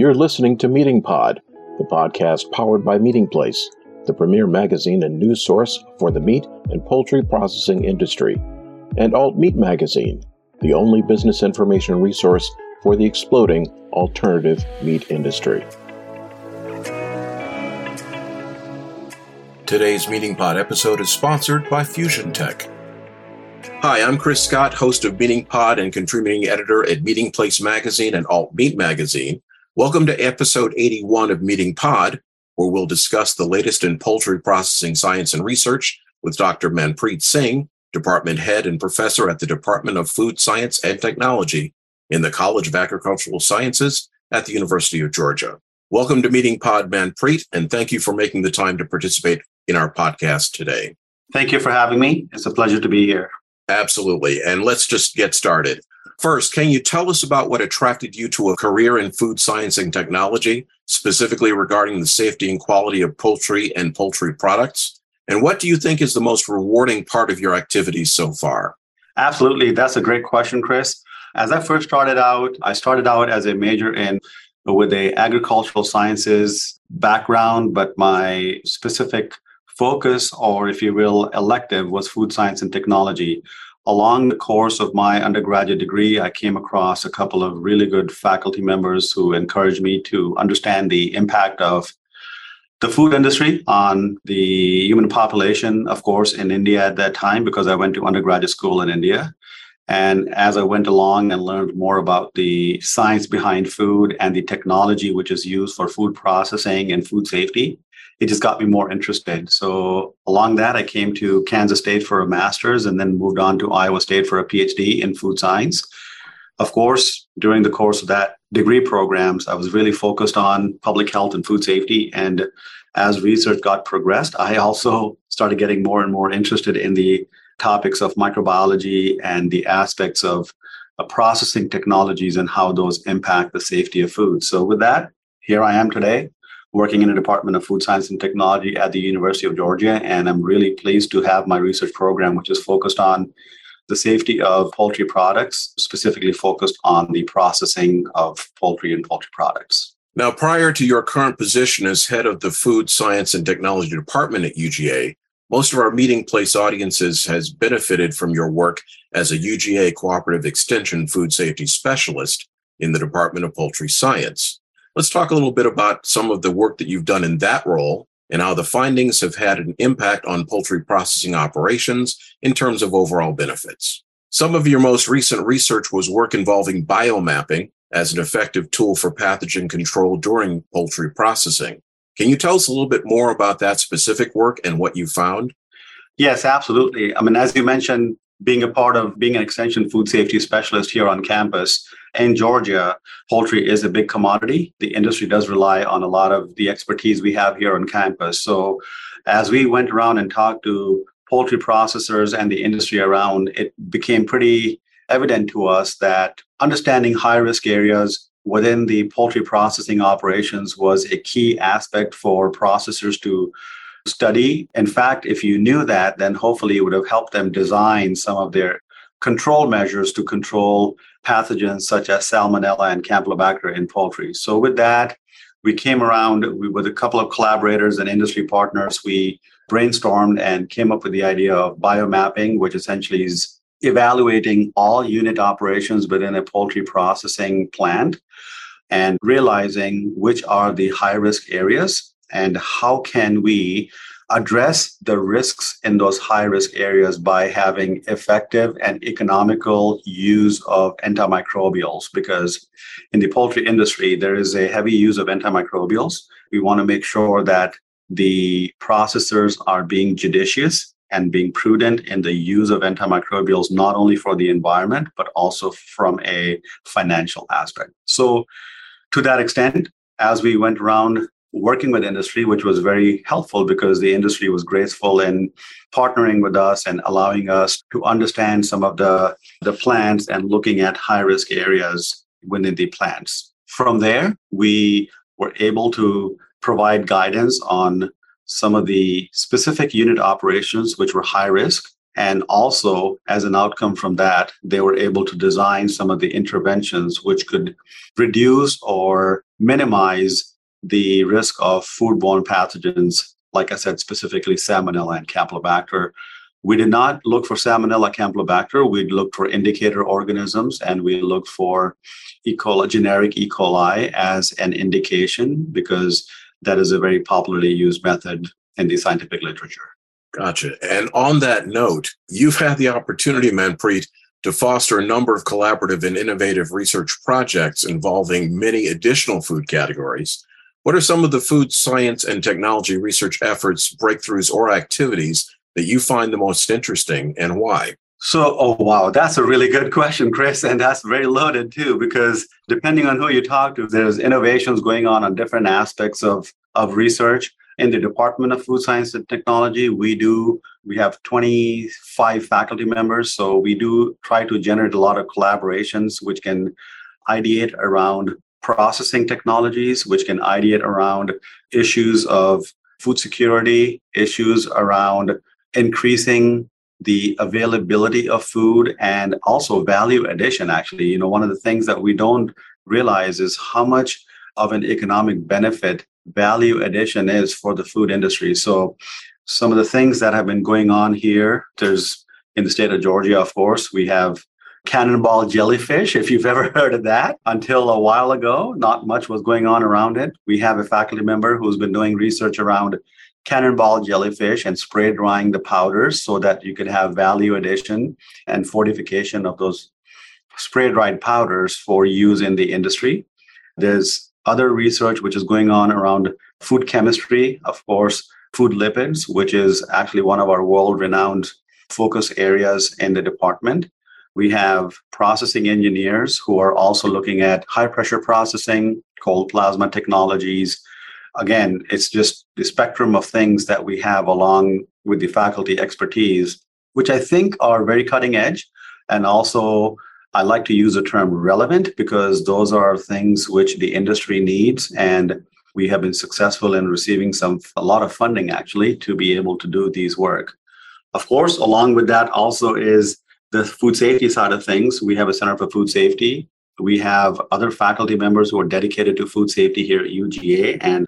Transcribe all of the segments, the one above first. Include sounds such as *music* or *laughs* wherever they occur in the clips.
You're listening to MeatingPod, the podcast powered by Meatingplace, the premier magazine and news source for the meat and poultry processing industry, and Alt Meat Magazine, the only business information resource for the exploding alternative meat industry. Today's MeatingPod episode is sponsored by Fusion Tech. Hi, I'm Chris Scott, host of MeatingPod and contributing editor at Meatingplace Magazine and Alt Meat Magazine. Welcome to episode 81 of MeatingPod, where we'll discuss the latest in poultry processing science and research with Dr. Manpreet Singh, department head and professor at the Department of Food Science and Technology in the College of Agricultural Sciences at the University of Georgia. Welcome to MeatingPod, Manpreet, and thank you for making the time to participate in our podcast today. Thank you for having me. It's a pleasure to be here. Absolutely. And let's just get started. First, can you tell us about what attracted you to a career in food science and technology, specifically regarding the safety and quality of poultry and poultry products? And what do you think is the most rewarding part of your activities so far? Absolutely. That's a great question, Chris. As I first started out, I started out as a major in with a agricultural sciences background, but my specific focus or if you will elective was food science and technology along the course of my undergraduate degree, I came across a couple of really good faculty members who encouraged me to understand the impact of the food industry on the human population, of course, in India at that time, because I went to undergraduate school in India. And as I went along and learned more about the science behind food and the technology which is used for food processing and food safety, it just got me more interested. So along that, I came to Kansas State for a master's and then moved on to Iowa State for a PhD in food science. Of course, during the course of that degree programs, I was really focused on public health and food safety. And as research got progressed, I also started getting more and more interested in the topics of microbiology and the aspects of uh, processing technologies and how those impact the safety of food. So with that, here I am today working in the Department of Food Science and Technology at the University of Georgia. And I'm really pleased to have my research program, which is focused on the safety of poultry products, specifically focused on the processing of poultry and poultry products. Now, prior to your current position as head of the Food Science and Technology Department at UGA, most of our Meatingplace audiences has benefited from your work as a UGA cooperative extension food safety specialist in the Department of Poultry Science. Let's talk a little bit about some of the work that you've done in that role and how the findings have had an impact on poultry processing operations in terms of overall benefits. Some of your most recent research was work involving biomapping as an effective tool for pathogen control during poultry processing. Can you tell us a little bit more about that specific work and what you found? Yes, absolutely. I mean, as you mentioned, being a part of being an extension food safety specialist here on campus, in Georgia, poultry is a big commodity. The industry does rely on a lot of the expertise we have here on campus. So, as we went around and talked to poultry processors and the industry around, it became pretty evident to us that understanding high risk areas within the poultry processing operations was a key aspect for processors to study. In fact, if you knew that, then hopefully it would have helped them design some of their control measures to control pathogens such as salmonella and campylobacter in poultry. So with that, we came around we, with a couple of collaborators and industry partners. We brainstormed and came up with the idea of biomapping, which essentially is evaluating all unit operations within a poultry processing plant and realizing which are the high risk areas and how can we address the risks in those high risk areas by having effective and economical use of antimicrobials? Because in the poultry industry there is a heavy use of antimicrobials. We want to make sure that the processors are being judicious and being prudent in the use of antimicrobials not only for the environment but also from a financial aspect. So to that extent as we went around working with industry, which was very helpful because the industry was graceful in partnering with us and allowing us to understand some of the, the plants and looking at high risk areas within the plants. From there, we were able to provide guidance on some of the specific unit operations which were high risk And also, as an outcome from that, they were able to design some of the interventions which could reduce or minimize the risk of foodborne pathogens, like I said, specifically Salmonella and Campylobacter. We did not look for Salmonella Campylobacter. We looked for indicator organisms and we looked for E. coli, generic E. coli as an indication because that is a very popularly used method in the scientific literature. Gotcha. And on that note, you've had the opportunity, Manpreet, to foster a number of collaborative and innovative research projects involving many additional food categories. What are some of the food science and technology research efforts, breakthroughs, or activities that you find the most interesting and why? So, oh wow, that's a really good question, Chris, and that's very loaded too, because depending on who you talk to, there's innovations going on on different aspects of of research in the Department of Food Science and Technology, we do we have 25 faculty members, so we do try to generate a lot of collaborations which can ideate around processing technologies, which can ideate around issues of food security, issues around increasing the availability of food and also value addition actually you know one of the things that we don't realize is how much of an economic benefit value addition is for the food industry. So, some of the things that have been going on here, there's in the state of Georgia, of course, we have cannonball jellyfish, if you've *laughs* ever heard of that. Until a while ago, not much was going on around it. We have a faculty member who's been doing research around cannonball jellyfish and spray drying the powders so that you could have value addition and fortification of those spray dried powders for use in the industry. There's other research which is going on around food chemistry, of course, food lipids, which is actually one of our world renowned focus areas in the department. We have processing engineers who are also looking at high pressure processing, cold plasma technologies. Again, it's just the spectrum of things that we have along with the faculty expertise, which I think are very cutting edge and also I like to use the term relevant because those are things which the industry needs and we have been successful in receiving some a lot of funding actually to be able to do these work. Of course, along with that also is the food safety side of things. We have a Center for Food Safety. We have other faculty members who are dedicated to food safety here at UGA and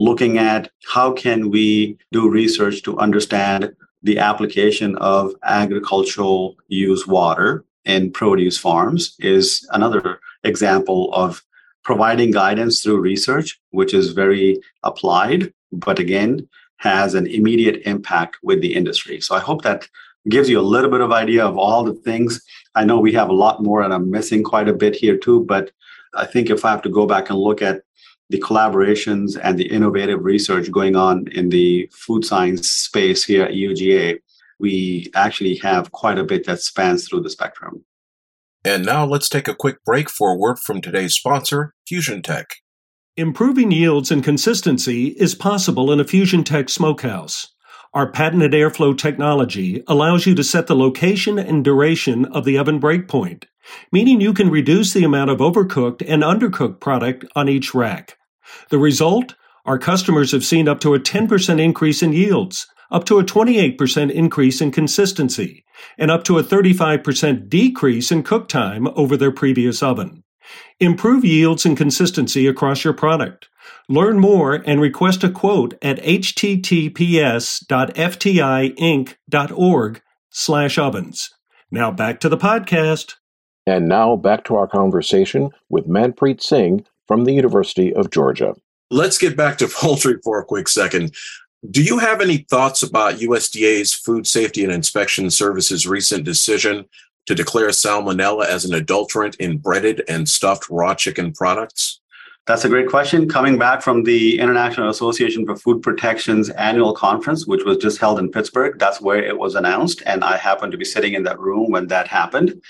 looking at how can we do research to understand the application of agricultural use water in produce farms is another example of providing guidance through research, which is very applied, but again, has an immediate impact with the industry. So I hope that gives you a little bit of idea of all the things. I know we have a lot more and I'm missing quite a bit here too, but I think if I have to go back and look at the collaborations and the innovative research going on in the food science space here at UGA, we actually have quite a bit that spans through the spectrum. And now let's take a quick break for a word from today's sponsor, Fusion Tech. Improving yields and consistency is possible in a Fusion Tech smokehouse. Our patented airflow technology allows you to set the location and duration of the oven breakpoint, meaning you can reduce the amount of overcooked and undercooked product on each rack. The result? Our customers have seen up to a 10% increase in yields, up to a 28% increase in consistency, and up to a 35% decrease in cook time over their previous oven. Improve yields and consistency across your product. Learn more and request a quote at https.ftiinc.org slash ovens. Now back to the podcast. And now back to our conversation with Manpreet Singh from the University of Georgia. Let's get back to *laughs* poultry for a quick second. Do you have any thoughts about USDA's Food Safety and Inspection Service's recent decision to declare salmonella as an adulterant in breaded and stuffed raw chicken products? That's a great question. Coming back from the International Association for Food Protection's annual conference, which was just held in Pittsburgh, that's where it was announced. And I happened to be sitting in that room when that happened.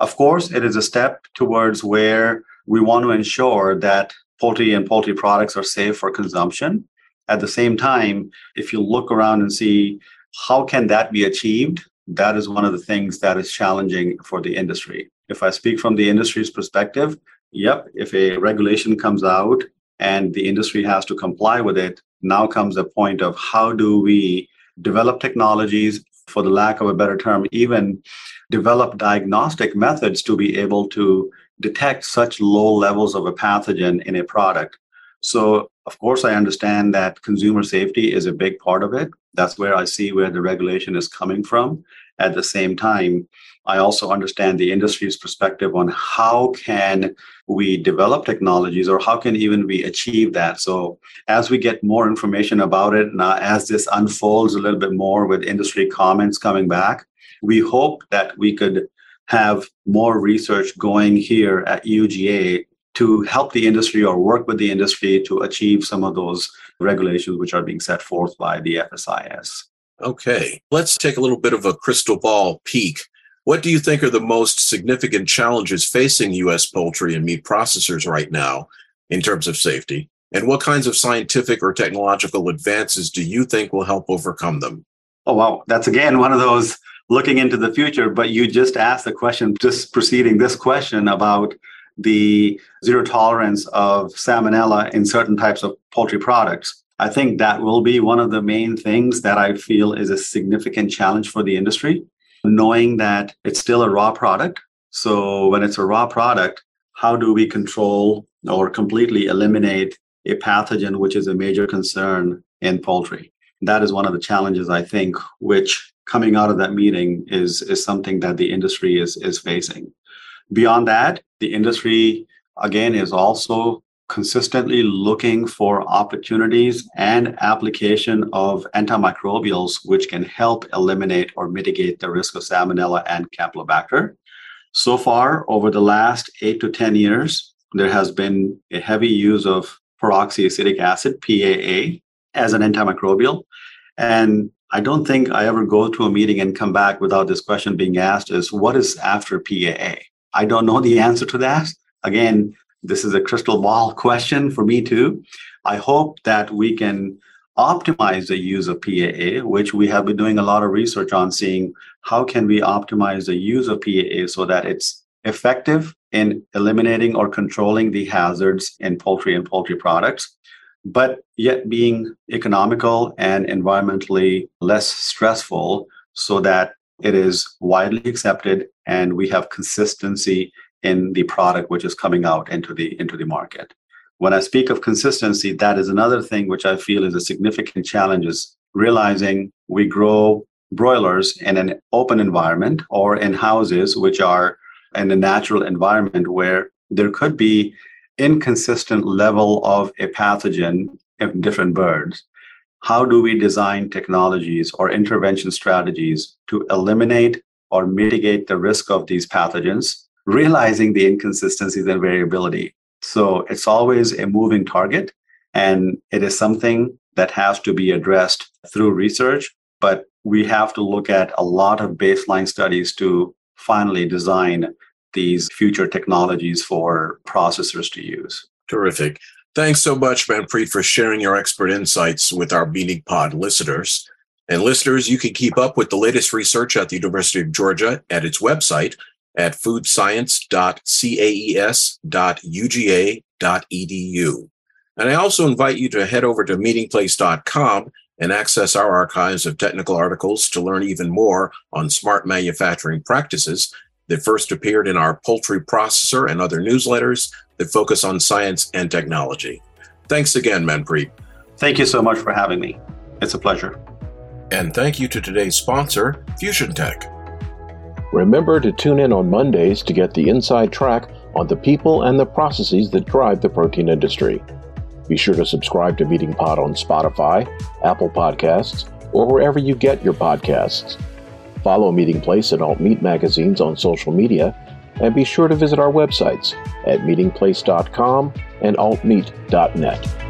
Of course, it is a step towards where we want to ensure that poultry and poultry products are safe for consumption. At the same time, if you look around and see how can that be achieved, that is one of the things that is challenging for the industry. If I speak from the industry's perspective, yep, if a regulation comes out and the industry has to comply with it, now comes a point of how do we develop technologies, for the lack of a better term, even develop diagnostic methods to be able to detect such low levels of a pathogen in a product. So, of course, I understand that consumer safety is a big part of it. That's where I see where the regulation is coming from. At the same time, I also understand the industry's perspective on how can we develop technologies or how can even we achieve that. So as we get more information about it, and as this unfolds a little bit more with industry comments coming back, we hope that we could have more research going here at UGA to help the industry or work with the industry to achieve some of those regulations which are being set forth by the FSIS. Okay, let's take a little bit of a crystal ball peek. What do you think are the most significant challenges facing U.S. poultry and meat processors right now in terms of safety? And what kinds of scientific or technological advances do you think will help overcome them? Oh, wow. That's again one of those looking into the future, but you just asked the question, just preceding this question about the zero tolerance of salmonella in certain types of poultry products. I think that will be one of the main things that I feel is a significant challenge for the industry, knowing that it's still a raw product. So, when it's a raw product, how do we control or completely eliminate a pathogen, which is a major concern in poultry? That is one of the challenges, I think, which coming out of that meeting is, is something that the industry is, is facing. Beyond that, the industry, again, is also consistently looking for opportunities and application of antimicrobials which can help eliminate or mitigate the risk of salmonella and campylobacter. So far, over the last eight to 10 years, there has been a heavy use of peroxyacetic acid, PAA, as an antimicrobial. And I don't think I ever go to a meeting and come back without this question being asked is what is after PAA? I don't know the answer to that. Again, this is a crystal ball question for me too. I hope that we can optimize the use of PAA, which we have been doing a lot of research on seeing how can we optimize the use of PAA so that it's effective in eliminating or controlling the hazards in poultry and poultry products, but yet being economical and environmentally less stressful so that it is widely accepted and we have consistency in the product which is coming out into the into the market. When i speak of consistency that is another thing which i feel is a significant challenge is realizing we grow broilers in an open environment or in houses which are in a natural environment where there could be inconsistent level of a pathogen in different birds. How do we design technologies or intervention strategies to eliminate or mitigate the risk of these pathogens, realizing the inconsistencies and variability? So it's always a moving target, and it is something that has to be addressed through research. But we have to look at a lot of baseline studies to finally design these future technologies for processors to use. Terrific. Thanks so much, Manpreet, for sharing your expert insights with our MeatingPod listeners. And listeners, you can keep up with the latest research at the University of Georgia at its website at foodscience.cas.uga.edu. And I also invite you to head over to meatingplace.com and access our archives of technical articles to learn even more on smart manufacturing practices that first appeared in our poultry processor and other newsletters that focus on science and technology. Thanks again, Manpreet. Thank you so much for having me. It's a pleasure. And thank you to today's sponsor, Fusion Tech. Remember to tune in on Mondays to get the inside track on the people and the processes that drive the protein industry. Be sure to subscribe to MeatingPod on Spotify, Apple Podcasts, or wherever you get your podcasts. Follow Meatingplace and Alt Meat magazines on social media, and be sure to visit our websites at meatingplace.com and altmeat.net.